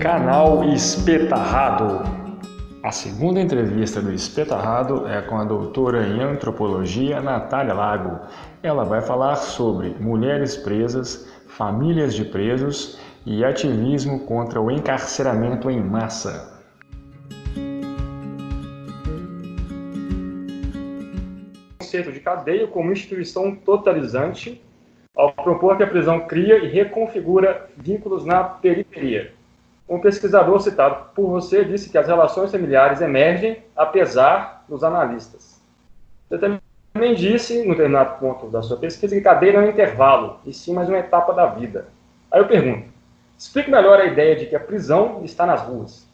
Canal Espetarrado. A segunda entrevista do Espetarrado é com a doutora em antropologia Natália Lago. Ela vai falar sobre mulheres presas, famílias de presos e ativismo contra o encarceramento em massa. conceito de cadeia como instituição totalizante ao propor que a prisão cria e reconfigura vínculos na periferia. Um pesquisador citado por você disse que as relações familiares emergem apesar dos analistas. Você também disse, no determinado ponto da sua pesquisa, que cadeia não é um intervalo, e sim mais uma etapa da vida. Aí eu pergunto, explique melhor a ideia de que a prisão está nas ruas.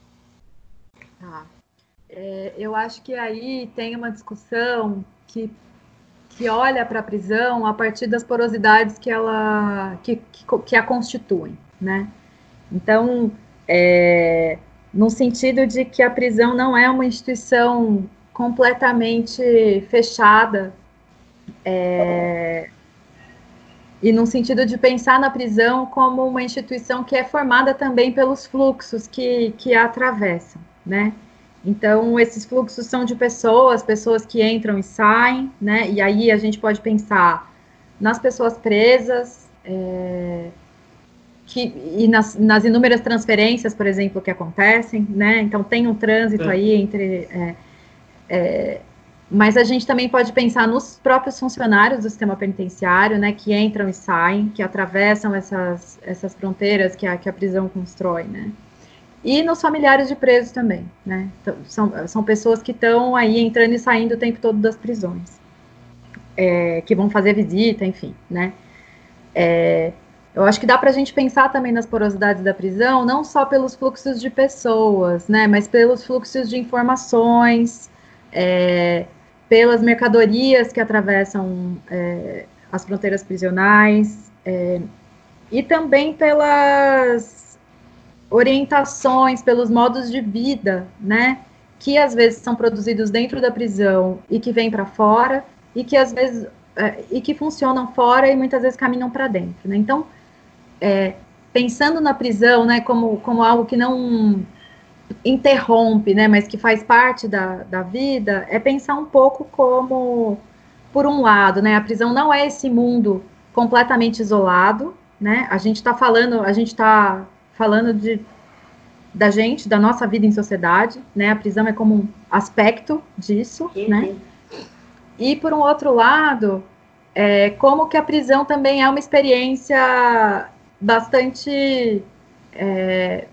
Tá. É, eu acho que aí tem uma discussão que que olha para a prisão a partir das porosidades que ela que, que, que a constituem, né? Então, é, no sentido de que a prisão não é uma instituição completamente fechada, é, e no sentido de pensar na prisão como uma instituição que é formada também pelos fluxos que, que a atravessam, né? Então, esses fluxos são de pessoas, pessoas que entram e saem, né? E aí a gente pode pensar nas pessoas presas, é, que, e nas, nas, inúmeras transferências, por exemplo, que acontecem, né? Então, tem um trânsito é. aí entre. É, é, mas a gente também pode pensar nos próprios funcionários do sistema penitenciário, né? Que entram e saem, que atravessam essas, essas fronteiras que a, que a prisão constrói, né? E nos familiares de presos também, né? Então, são, são pessoas que estão aí entrando e saindo o tempo todo das prisões, é, que vão fazer visita, enfim, né? Eu acho que dá para a gente pensar também nas porosidades da prisão, não só pelos fluxos de pessoas, né? Mas pelos fluxos de informações, é, pelas mercadorias que atravessam é, as fronteiras prisionais, é, e também pelas orientações, pelos modos de vida, né? Que às vezes são produzidos dentro da prisão e que vêm para fora, e que às vezes é, e que funcionam fora e muitas vezes caminham para dentro, né? Então, é, pensando na prisão, né, como, como algo que não interrompe, né, mas que faz parte da, da vida, é pensar um pouco como, por um lado, né, a prisão não é esse mundo completamente isolado, né, a gente está falando, a gente está falando de da gente, da nossa vida em sociedade, né? A prisão é como um aspecto disso, sim, né? E por um outro lado, é, como que a prisão também é uma experiência bastante é,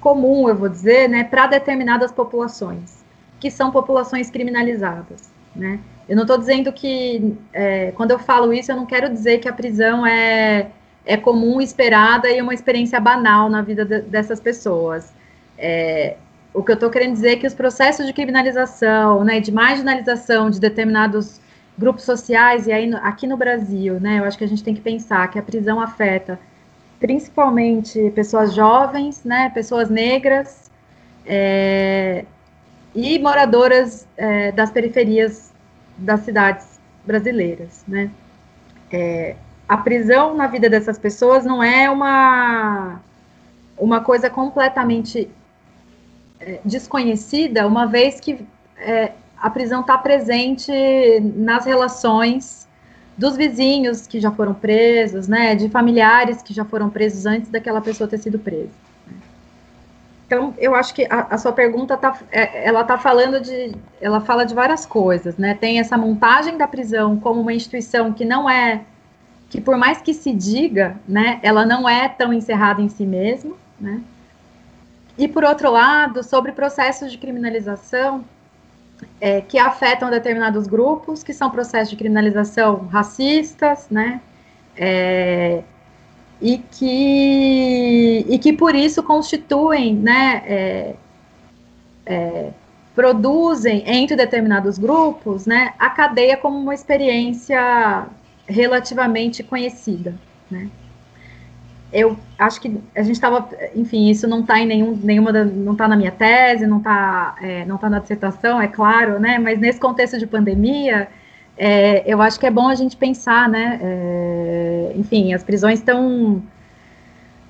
comum, eu vou dizer, né, para determinadas populações, que são populações criminalizadas, né? Eu não estou dizendo que, é, quando eu falo isso, eu não quero dizer que a prisão é é comum, esperada e uma experiência banal na vida de, dessas pessoas. É, o que eu estou querendo dizer é que os processos de criminalização, né, de marginalização de determinados grupos sociais, e aí no, aqui no Brasil, né, eu acho que a gente tem que pensar que a prisão afeta principalmente pessoas jovens, né, pessoas negras é, e moradoras é, das periferias das cidades brasileiras, né. É, a prisão na vida dessas pessoas não é uma, uma coisa completamente é, desconhecida, uma vez que é, a prisão está presente nas relações dos vizinhos que já foram presos, né, de familiares que já foram presos antes daquela pessoa ter sido presa. Então, eu acho que a, a sua pergunta tá, é, ela está falando de, ela fala de várias coisas, né? Tem essa montagem da prisão como uma instituição que não é que por mais que se diga, né, ela não é tão encerrada em si mesma, né? E por outro lado, sobre processos de criminalização é, que afetam determinados grupos, que são processos de criminalização racistas, né? É, e que e que por isso constituem, né? É, é produzem entre determinados grupos, né? A cadeia como uma experiência relativamente conhecida, né? Eu acho que a gente estava, enfim, isso não está em nenhum, nenhuma, da, não está na minha tese, não está, é, não tá na dissertação, é claro, né? Mas nesse contexto de pandemia, é, eu acho que é bom a gente pensar, né? É, enfim, as prisões estão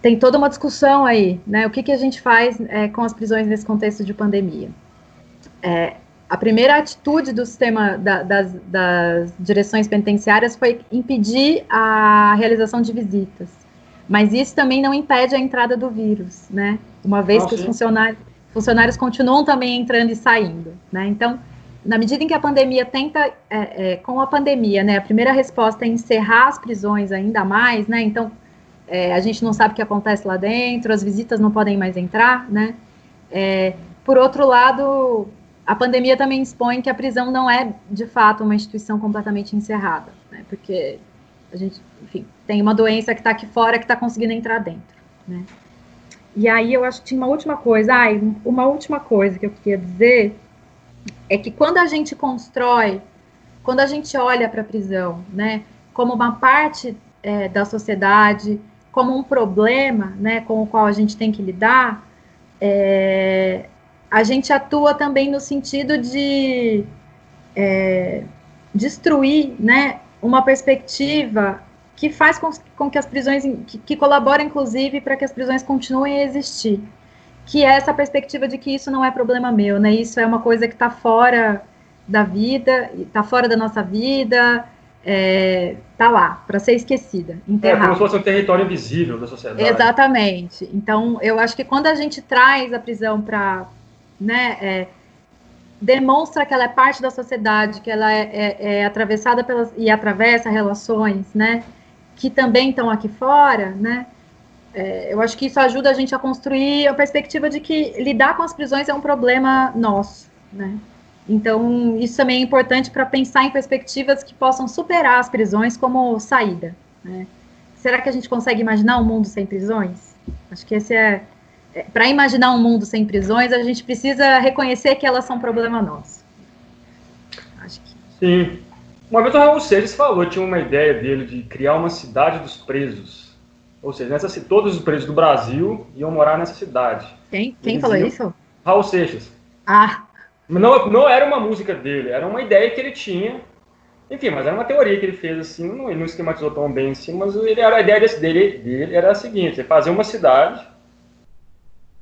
tem toda uma discussão aí, né? O que, que a gente faz é, com as prisões nesse contexto de pandemia? É, a primeira atitude do sistema da, das, das, direções penitenciárias foi impedir a realização de visitas. Mas isso também não impede a entrada do vírus, né? Uma vez que os funcionários, funcionários continuam também entrando e saindo, né? Então, na medida em que a pandemia tenta, é, é, com a pandemia, né? A primeira resposta é encerrar as prisões ainda mais, né? Então, é, a gente não sabe o que acontece lá dentro, as visitas não podem mais entrar, né? É, por outro lado, a pandemia também expõe que a prisão não é, de fato, uma instituição completamente encerrada, né? Porque a gente, enfim, tem uma doença que está aqui fora que está conseguindo entrar dentro, né? E aí eu acho que tinha uma última coisa, ai, uma última coisa que eu queria dizer é que quando a gente constrói, quando a gente olha para a prisão, né, como uma parte é, da sociedade, como um problema, né, com o qual a gente tem que lidar, é, a gente atua também no sentido de é, destruir, né, uma perspectiva que faz com, com que as prisões, que, que colabora, inclusive, para que as prisões continuem a existir, que é essa perspectiva de que isso não é problema meu, né, isso é uma coisa que está fora da vida, está fora da nossa vida, é, tá lá, para ser esquecida, enterrada. É como se fosse um território invisível da sociedade. Exatamente. Então, eu acho que quando a gente traz a prisão para, né, é, demonstra que ela é parte da sociedade, que ela é, é, é, atravessada pelas e atravessa relações, né, que também estão aqui fora, né, é, eu acho que isso ajuda a gente a construir a perspectiva de que lidar com as prisões é um problema nosso, né. Então, isso também é importante para pensar em perspectivas que possam superar as prisões como saída. Né? Será que a gente consegue imaginar um mundo sem prisões? Acho que esse é. é para imaginar um mundo sem prisões, a gente precisa reconhecer que elas são problema nosso. Acho que. Sim. Uma vez o Raul Seixas falou, tinha uma ideia dele de criar uma cidade dos presos. Ou seja, nessa, todos os presos do Brasil iam morar nessa cidade. Quem, quem falou iam... isso? Raul Seixas. Ah, não, não era uma música dele, era uma ideia que ele tinha. Enfim, mas era uma teoria que ele fez assim, não, ele não esquematizou tão bem assim, mas ele, a ideia desse, dele, dele era a seguinte: fazer uma cidade,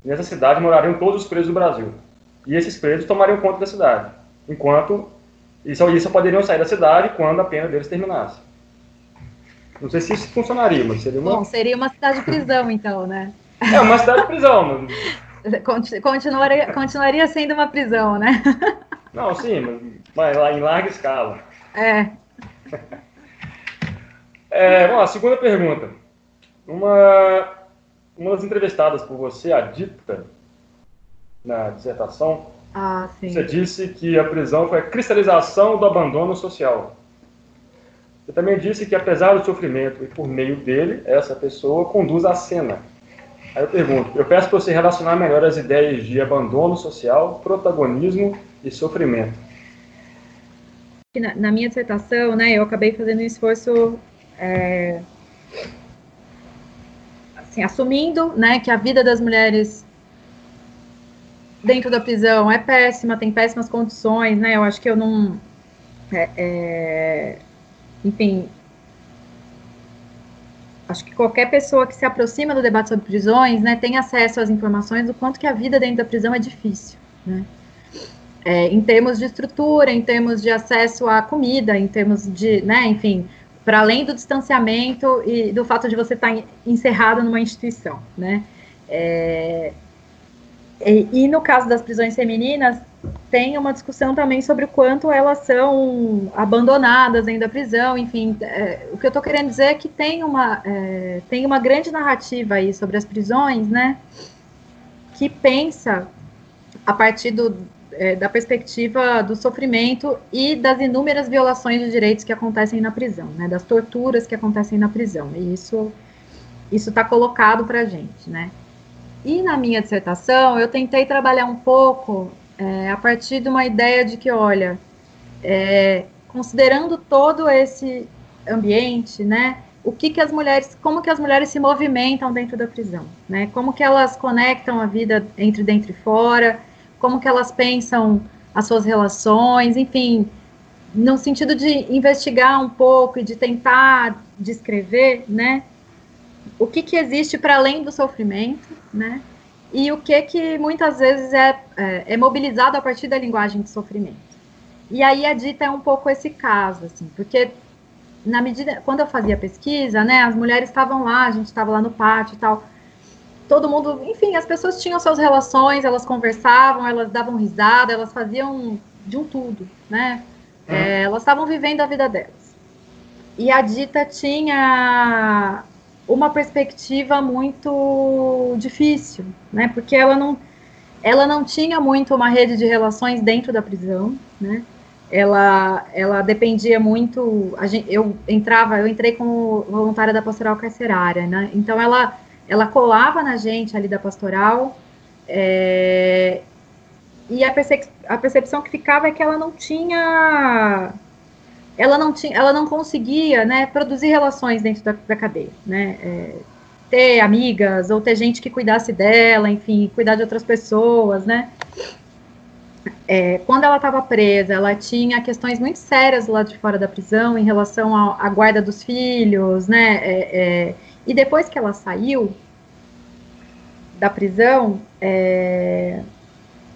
nessa cidade morariam todos os presos do Brasil. E esses presos tomariam conta da cidade, enquanto e só, só poderiam sair da cidade quando a pena deles terminasse. Não sei se isso funcionaria, mas seria uma. Bom, seria uma cidade de prisão, então, né? É, uma cidade de prisão. Continuaria, continuaria sendo uma prisão, né? Não, sim, mas lá em larga escala. É. é bom, a segunda pergunta. Uma, uma das entrevistadas por você, a Dita, na dissertação, ah, você disse que a prisão foi a cristalização do abandono social. Você também disse que, apesar do sofrimento e por meio dele, essa pessoa conduz a cena Aí eu pergunto, eu peço para você relacionar melhor as ideias de abandono social, protagonismo e sofrimento. Na, na minha dissertação, né, eu acabei fazendo um esforço é, assim, assumindo, né, que a vida das mulheres dentro da prisão é péssima, tem péssimas condições, né, eu acho que eu não, é, é, enfim, acho que qualquer pessoa que se aproxima do debate sobre prisões, né, tem acesso às informações do quanto que a vida dentro da prisão é difícil, né? É, em termos de estrutura, em termos de acesso à comida, em termos de, né, enfim, para além do distanciamento e do fato de você estar tá encerrado numa instituição, né? É, e, e, no caso das prisões femininas, tem uma discussão também sobre o quanto elas são abandonadas dentro da prisão, enfim, é, o que eu estou querendo dizer é que tem uma, é, tem uma grande narrativa aí sobre as prisões, né, que pensa a partir do, é, da perspectiva do sofrimento e das inúmeras violações de direitos que acontecem na prisão, né, das torturas que acontecem na prisão, e isso está colocado para a gente, né. E na minha dissertação eu tentei trabalhar um pouco é, a partir de uma ideia de que, olha, é, considerando todo esse ambiente, né, o que que as mulheres, como que as mulheres se movimentam dentro da prisão, né, como que elas conectam a vida entre dentro e fora, como que elas pensam as suas relações, enfim, no sentido de investigar um pouco e de tentar descrever, né, o que, que existe para além do sofrimento, né? E o que que muitas vezes é, é, é, mobilizado a partir da linguagem de sofrimento. E aí a dita é um pouco esse caso, assim, porque na medida quando eu fazia pesquisa, né, as mulheres estavam lá, a gente estava lá no pátio e tal. Todo mundo, enfim, as pessoas tinham suas relações, elas conversavam, elas davam risada, elas faziam de um tudo, né? É, elas estavam vivendo a vida delas. E a Dita tinha uma perspectiva muito difícil, né? Porque ela não, ela não tinha muito uma rede de relações dentro da prisão, né? ela, ela dependia muito. Gente, eu entrava, eu entrei como voluntária da pastoral carcerária, né? Então ela, ela colava na gente ali da pastoral. É, e a, percep a percepção que ficava é que ela não tinha ela não tinha, ela não conseguia, né, produzir relações dentro da, da cadeia, né, é, ter amigas ou ter gente que cuidasse dela, enfim, cuidar de outras pessoas, né, é, quando ela estava presa, ela tinha questões muito sérias lá de fora da prisão em relação à guarda dos filhos, né? É, é, e depois que ela saiu da prisão, é,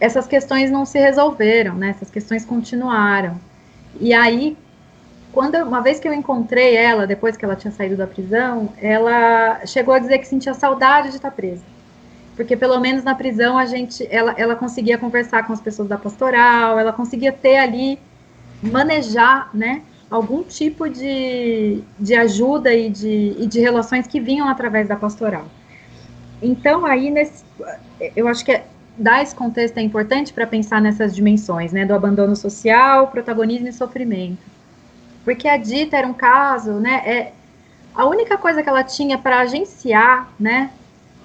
essas questões não se resolveram, né? Essas questões continuaram. E aí, quando uma vez que eu encontrei ela, depois que ela tinha saído da prisão, ela chegou a dizer que sentia saudade de estar presa porque pelo menos na prisão a gente, ela, ela conseguia conversar com as pessoas da pastoral, ela conseguia ter ali, manejar, né, algum tipo de, de ajuda e de, e de relações que vinham através da pastoral. Então, aí, nesse, eu acho que é, dar esse contexto é importante para pensar nessas dimensões, né, do abandono social, protagonismo e sofrimento. Porque a Dita era um caso, né, é, a única coisa que ela tinha para agenciar, né,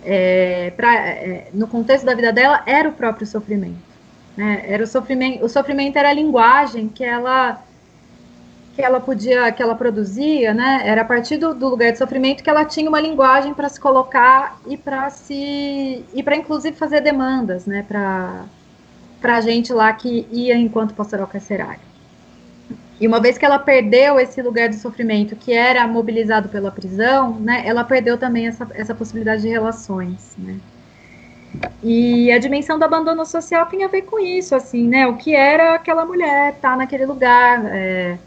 é, pra, é, no contexto da vida dela, era o próprio sofrimento. Né? Era o sofrimento, o sofrimento era a linguagem que ela que ela podia, que ela produzia, né? Era a partir do, do lugar de sofrimento que ela tinha uma linguagem para se colocar e para se e para inclusive fazer demandas, né? Para para gente lá que ia enquanto pastoral carcerário. E uma vez que ela perdeu esse lugar de sofrimento que era mobilizado pela prisão, né, ela perdeu também essa, essa possibilidade de relações, né. E a dimensão do abandono social tem a ver com isso, assim, né, o que era aquela mulher estar tá naquele lugar, é,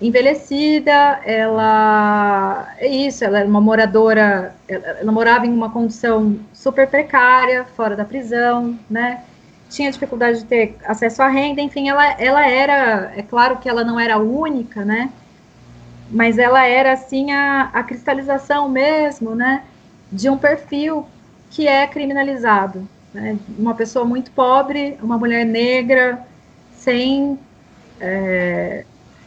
envelhecida, ela, é isso, ela é uma moradora, ela, ela morava em uma condição super precária, fora da prisão, né, tinha dificuldade de ter acesso à renda, enfim, ela, ela era, é claro que ela não era única, né? Mas ela era, assim, a, a cristalização mesmo, né? De um perfil que é criminalizado. Né? Uma pessoa muito pobre, uma mulher negra, sem. É,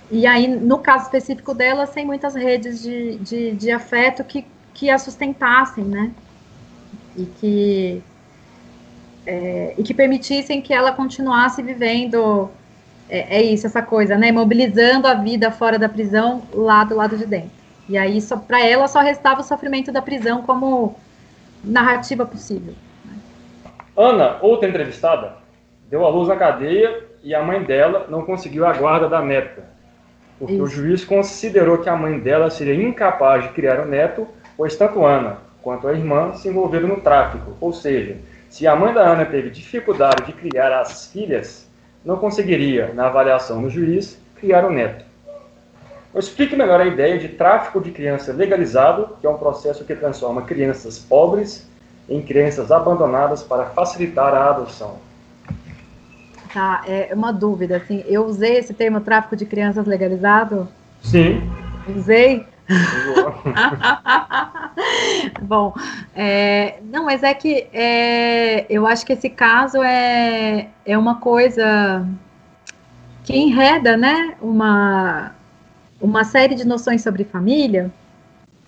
e aí, no caso específico dela, sem muitas redes de, de, de afeto que, que a sustentassem, né? E que é, e que permitissem que ela continuasse vivendo, é, é, isso, essa coisa, né, mobilizando a vida fora da prisão lá do lado de dentro. E aí, para ela, só restava o sofrimento da prisão como narrativa possível. Ana, outra entrevistada, deu a luz na cadeia e a mãe dela não conseguiu a guarda da neta, porque isso. o juiz considerou que a mãe dela seria incapaz de criar o neto, pois tanto Ana quanto a irmã se envolveram no tráfico, ou seja, se a mãe da Ana teve dificuldade de criar as filhas, não conseguiria, na avaliação do juiz, criar o neto. Eu explico melhor a ideia de tráfico de criança legalizado, que é um processo que transforma crianças pobres em crianças abandonadas para facilitar a adoção. Tá, é uma dúvida, assim, eu usei esse termo tráfico de crianças legalizado? Sim. Usei? Bom, é, não, mas é que é, eu acho que esse caso é, é uma coisa que enreda, né, uma, uma série de noções sobre família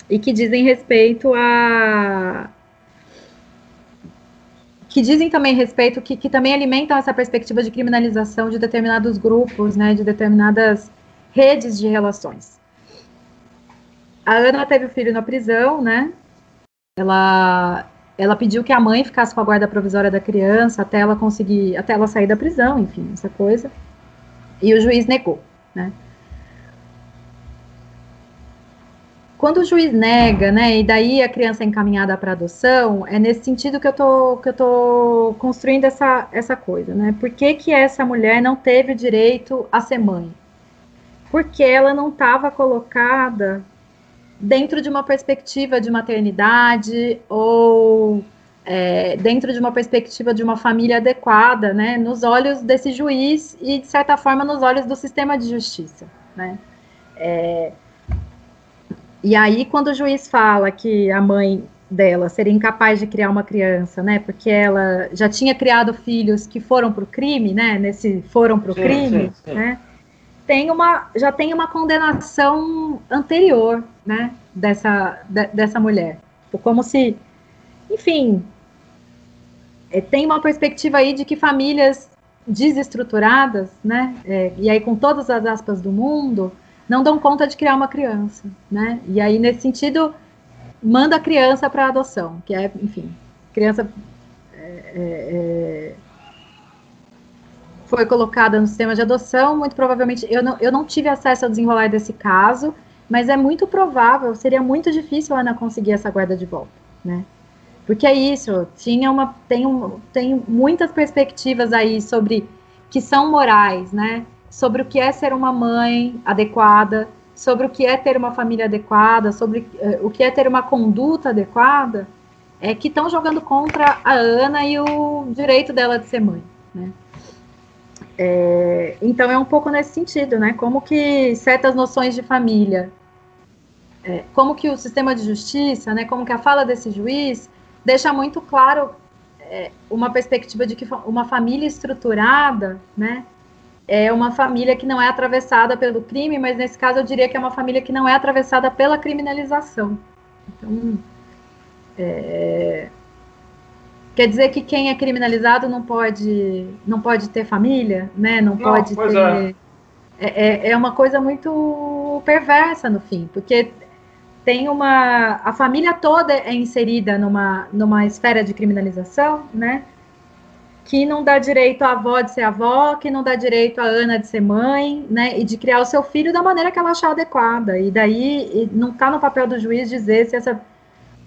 e que dizem respeito a que dizem também respeito, que, que também alimentam essa perspectiva de criminalização de determinados grupos, né, de determinadas redes de relações. A Ana teve o filho na prisão, né? Ela, ela pediu que a mãe ficasse com a guarda provisória da criança até ela conseguir, até ela sair da prisão, enfim, essa coisa. E o juiz negou, né? quando o juiz nega, né, e daí a criança é encaminhada para adoção, é nesse sentido que eu tô, que eu tô construindo essa, essa coisa, né? Por que, que essa mulher não teve o direito a ser mãe? Porque ela não estava colocada dentro de uma perspectiva de maternidade ou é, dentro de uma perspectiva de uma família adequada, né, nos olhos desse juiz e, de certa forma, nos olhos do sistema de justiça, né. É, e aí, quando o juiz fala que a mãe dela seria incapaz de criar uma criança, né, porque ela já tinha criado filhos que foram para o crime, né, nesse foram para o crime, sim, sim. né, tem uma, já tem uma condenação anterior, né, dessa, de, dessa mulher. Como se, enfim, é, tem uma perspectiva aí de que famílias desestruturadas, né, é, e aí com todas as aspas do mundo, não dão conta de criar uma criança, né, e aí nesse sentido manda a criança para adoção, que é, enfim, criança é, é, é foi colocada no sistema de adoção, muito provavelmente, eu não, eu não tive acesso ao desenrolar desse caso, mas é muito provável, seria muito difícil a Ana conseguir essa guarda de volta, né? Porque é isso, tinha uma, tem, um, tem muitas perspectivas aí sobre, que são morais, né? Sobre o que é ser uma mãe adequada, sobre o que é ter uma família adequada, sobre uh, o que é ter uma conduta adequada, é que estão jogando contra a Ana e o direito dela de ser mãe, né? É, então é um pouco nesse sentido, né? Como que certas noções de família, é, como que o sistema de justiça, né? Como que a fala desse juiz deixa muito claro é, uma perspectiva de que uma família estruturada, né? É uma família que não é atravessada pelo crime, mas nesse caso eu diria que é uma família que não é atravessada pela criminalização. Então, é, Quer dizer que quem é criminalizado não pode, não pode ter família, né? Não, não pode ter. É. É, é. é uma coisa muito perversa no fim, porque tem uma. A família toda é inserida numa, numa esfera de criminalização, né? Que não dá direito à avó de ser avó, que não dá direito à Ana de ser mãe, né? E de criar o seu filho da maneira que ela achar adequada. E daí não está no papel do juiz dizer se essa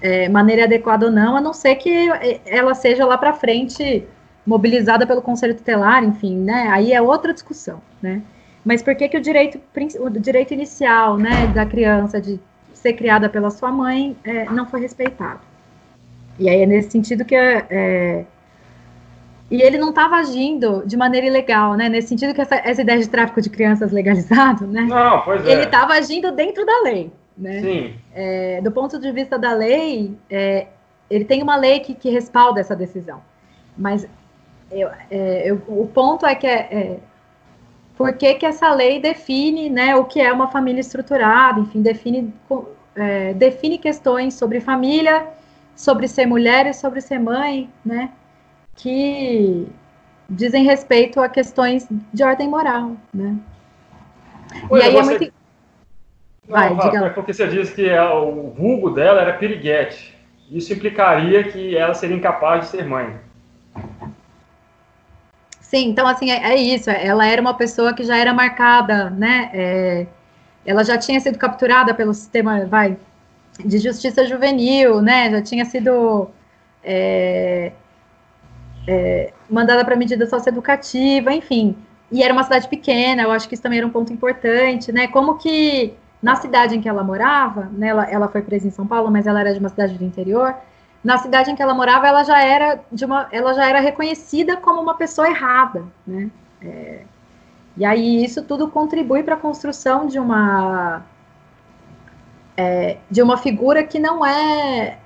é, maneira adequada ou não, a não ser que ela seja lá para frente mobilizada pelo conselho tutelar, enfim, né? Aí é outra discussão, né? Mas por que que o direito, o direito inicial, né, da criança de ser criada pela sua mãe é, não foi respeitado? E aí é nesse sentido que é, é e ele não estava agindo de maneira ilegal, né? Nesse sentido que essa, essa ideia de tráfico de crianças legalizado, né? Não, pois é. Ele estava agindo dentro da lei, né? Sim. É, do ponto de vista da lei, é, ele tem uma lei que, que respalda essa decisão. Mas eu, é, eu, o ponto é que é, é, por que, que essa lei define né, o que é uma família estruturada, enfim, define, é, define questões sobre família, sobre ser mulher e sobre ser mãe, né? Que dizem respeito a questões de ordem moral, né? e aí é você... é muito não, Vai, diga é porque você disse que o vulgo dela era piriguete. Isso implicaria que ela seria incapaz de ser mãe. Sim, então assim, é, é isso. Ela era uma pessoa que já era marcada, né? É, ela já tinha sido capturada pelo sistema, vai, de justiça juvenil, né? Já tinha sido é, é, mandada para medida socioeducativa, enfim. E era uma cidade pequena, eu acho que isso também era um ponto importante, né? Como que na cidade em que ela morava, né, ela, ela foi presa em São Paulo, mas ela era de uma cidade do interior. Na cidade em que ela morava, ela já era de uma, ela já era reconhecida como uma pessoa errada, né? É, e aí isso tudo contribui para a construção de uma é, de uma figura que não é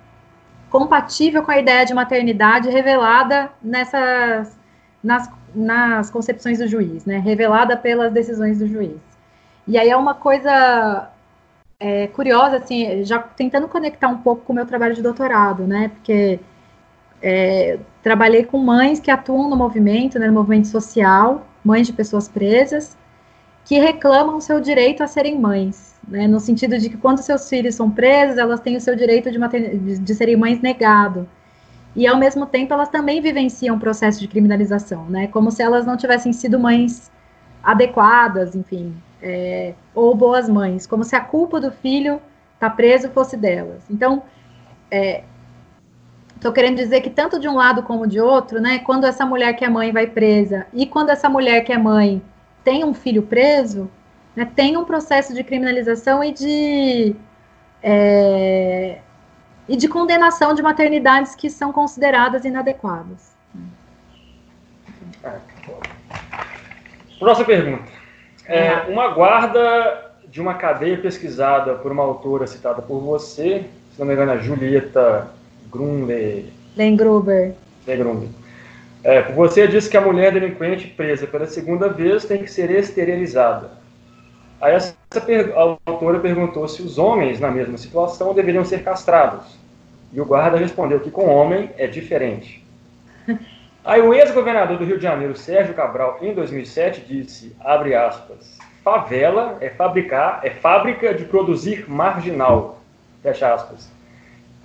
compatível com a ideia de maternidade revelada nessas nas, nas concepções do juiz, né? Revelada pelas decisões do juiz. E aí é uma coisa é, curiosa, assim, já tentando conectar um pouco com o meu trabalho de doutorado, né? Porque é, trabalhei com mães que atuam no movimento, né, no movimento social, mães de pessoas presas, que reclamam o seu direito a serem mães, né, no sentido de que quando seus filhos são presos, elas têm o seu direito de, de, serem mães negado. E, ao mesmo tempo, elas também vivenciam um processo de criminalização, né, como se elas não tivessem sido mães adequadas, enfim, é, ou boas mães, como se a culpa do filho tá preso fosse delas. Então, estou é, querendo dizer que tanto de um lado como de outro, né, quando essa mulher que é mãe vai presa e quando essa mulher que é mãe tem um filho preso, né, tem um processo de criminalização e de é, e de condenação de maternidades que são consideradas inadequadas. Próxima pergunta. É, uma guarda de uma cadeia pesquisada por uma autora citada por você, se não me engano, a Julieta Grumler. Lengruber. Lengruber. É, você disse que a mulher delinquente presa pela segunda vez tem que ser esterilizada. Aí essa a autora perguntou se os homens na mesma situação deveriam ser castrados. E o guarda respondeu que com homem é diferente. Aí o ex-governador do Rio de Janeiro, Sérgio Cabral, em 2007, disse, abre aspas, favela é fabricar, é fábrica de produzir marginal, fecha aspas.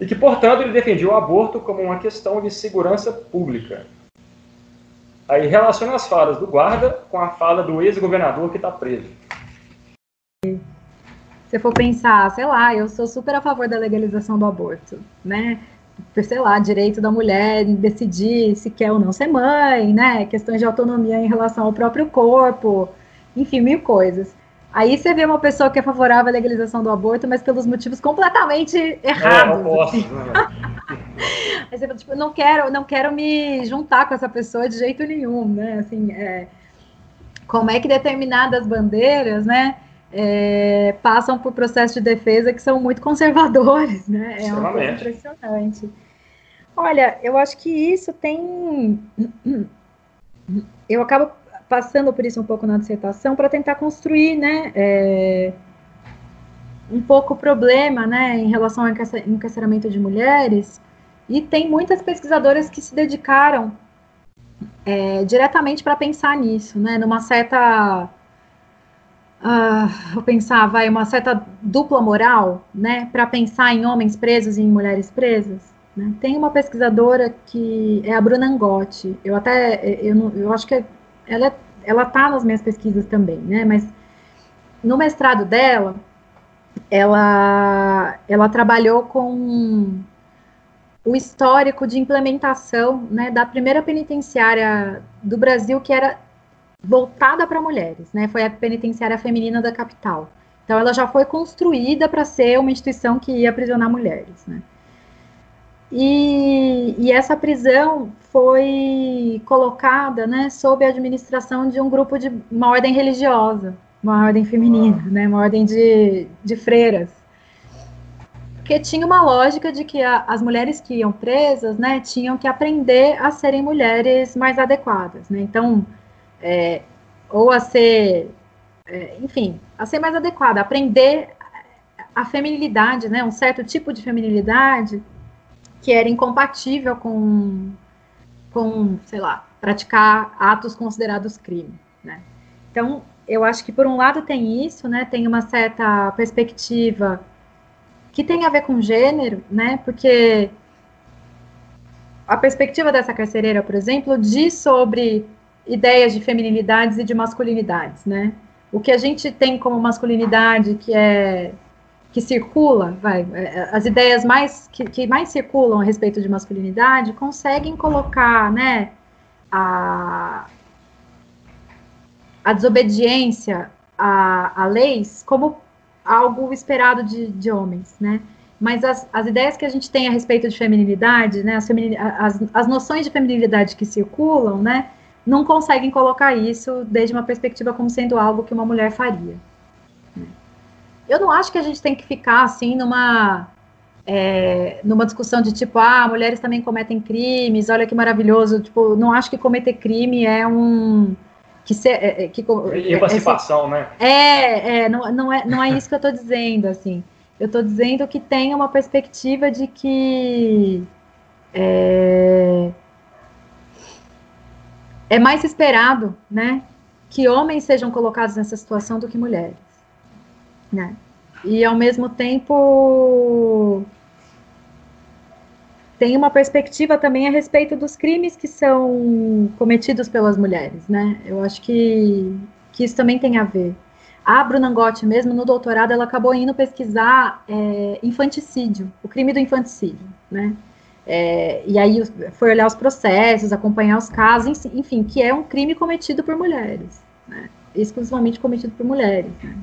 E que, portanto, ele defendia o aborto como uma questão de segurança pública. Aí relaciona as falas do guarda com a fala do ex-governador que está preso. Se for pensar, sei lá, eu sou super a favor da legalização do aborto, né? Sei lá, direito da mulher em decidir se quer ou não ser mãe, né? Questões de autonomia em relação ao próprio corpo, enfim, mil coisas. Aí você vê uma pessoa que é favorável à legalização do aborto, mas pelos motivos completamente errados. É, posso, assim. Aí você fala, tipo, não quero, não quero me juntar com essa pessoa de jeito nenhum, né? Assim, é, como é que determinadas bandeiras, né? É, passam por processos de defesa que são muito conservadores, né? É uma coisa impressionante. Olha, eu acho que isso tem. Eu acabo passando por isso um pouco na dissertação para tentar construir, né? É, um pouco o problema, né, em relação ao encarceramento de mulheres. E tem muitas pesquisadoras que se dedicaram é, diretamente para pensar nisso, né? Numa certa uh, vou pensar, vai, uma certa dupla moral, né, para pensar em homens presos e em mulheres presas. Né? Tem uma pesquisadora que é a Bruna Angotti, eu até, eu, eu acho que ela, ela tá nas minhas pesquisas também, né, mas no mestrado dela, ela, ela trabalhou com o histórico de implementação né, da primeira penitenciária do Brasil, que era voltada para mulheres, né? Foi a penitenciária feminina da capital. Então, ela já foi construída para ser uma instituição que ia aprisionar mulheres, né? E, e, essa prisão foi colocada, né, sob a administração de um grupo de uma ordem religiosa, uma ordem feminina, né, uma ordem de, de freiras, porque tinha uma lógica de que a, as mulheres que iam presas, né, tinham que aprender a serem mulheres mais adequadas, né. Então é, ou a ser, é, enfim, a ser mais adequada, aprender a feminilidade, né, um certo tipo de feminilidade que era incompatível com, com, sei lá, praticar atos considerados crime, né. Então, eu acho que por um lado tem isso, né, tem uma certa perspectiva que tem a ver com gênero, né, porque a perspectiva dessa carcereira, por exemplo, diz sobre ideias de feminilidades e de masculinidades, né? O que a gente tem como masculinidade que é que circula, vai, é, as ideias mais que, que mais circulam a respeito de masculinidade conseguem colocar, né, a, a desobediência a, a leis como algo esperado de, de homens, né? Mas as, as ideias que a gente tem a respeito de feminilidade, né, as, as, as noções de feminilidade que circulam, né, não conseguem colocar isso desde uma perspectiva como sendo algo que uma mulher faria. Eu não acho que a gente tem que ficar assim numa é, numa discussão de tipo, ah, mulheres também cometem crimes, olha que maravilhoso. Tipo, não acho que cometer crime é um que se, é, é que emancipação, é, né? É, é, não, não é, não é isso que eu estou dizendo, assim. Eu estou dizendo que tem uma perspectiva de que é, é mais esperado, né, que homens sejam colocados nessa situação do que mulheres, né? E ao mesmo tempo tem uma perspectiva também a respeito dos crimes que são cometidos pelas mulheres, né? Eu acho que, que isso também tem a ver. a Brunangotti mesmo, no doutorado, ela acabou indo pesquisar é, infanticídio, o crime do infanticídio, né? É, e aí foi olhar os processos, acompanhar os casos, enfim, que é um crime cometido por mulheres, né? exclusivamente cometido por mulheres. Né?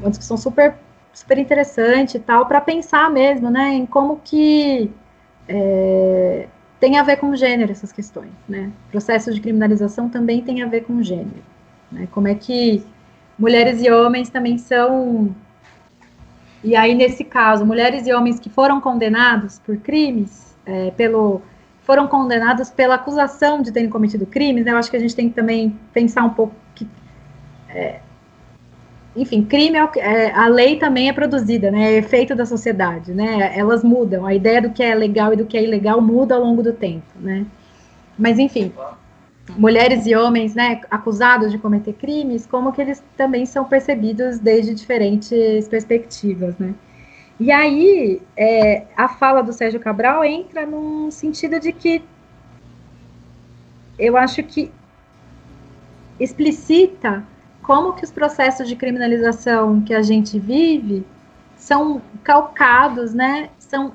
Uma discussão super, super interessante e tal, para pensar mesmo né, em como que é, tem a ver com gênero essas questões. Né? O processo de criminalização também tem a ver com gênero. Né? Como é que mulheres e homens também são e aí, nesse caso, mulheres e homens que foram condenados por crimes, é, pelo, foram condenados pela acusação de terem cometido crimes, né? Eu acho que a gente tem que também pensar um pouco que. É, enfim, crime é, é, a lei também é produzida, né? É efeito da sociedade, né? Elas mudam. A ideia do que é legal e do que é ilegal muda ao longo do tempo, né? Mas enfim, mulheres e homens, né, acusados de cometer crimes, como que eles também são percebidos desde diferentes perspectivas, né? E aí, é, a fala do Sérgio Cabral entra num sentido de que eu acho que explicita como que os processos de criminalização que a gente vive são calcados, né, são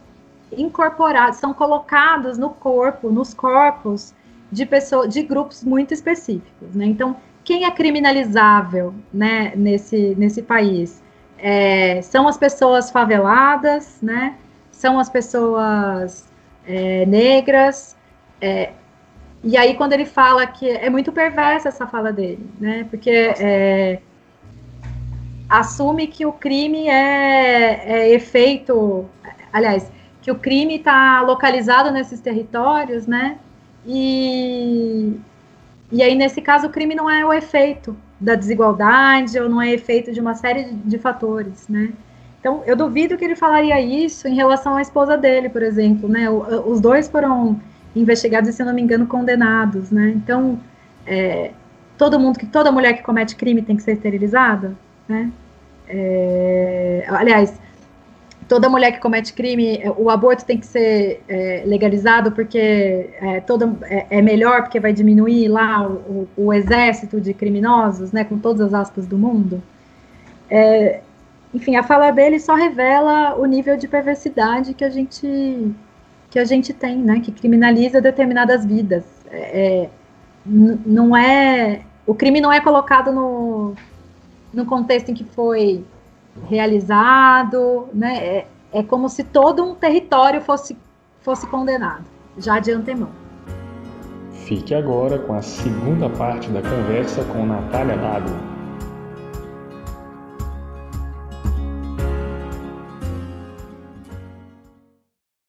incorporados, são colocados no corpo, nos corpos de pessoas, de grupos muito específicos, né? Então, quem é criminalizável, né, nesse, nesse país? É, são as pessoas faveladas, né? São as pessoas é, negras. É, e aí, quando ele fala que é muito perversa essa fala dele, né? Porque é, assume que o crime é, é efeito, aliás, que o crime está localizado nesses territórios, né? E, e aí, nesse caso, o crime não é o efeito da desigualdade ou não é efeito de uma série de, de fatores, né? Então, eu duvido que ele falaria isso em relação à esposa dele, por exemplo, né? O, os dois foram investigados e, se não me engano, condenados, né? Então, é, todo mundo, que toda mulher que comete crime tem que ser esterilizada, né? É, aliás, toda mulher que comete crime, é, o aborto tem que ser é, legalizado porque é, toda, é, é, melhor, porque vai diminuir lá o, o, exército de criminosos, né, com todas as aspas do mundo. É, enfim, a fala dele só revela o nível de perversidade que a gente que a gente tem, né, que criminaliza determinadas vidas. É, não é o crime não é colocado no, no contexto em que foi realizado, né? É, é como se todo um território fosse, fosse condenado, já de antemão. Fique agora com a segunda parte da conversa com Natália Lago.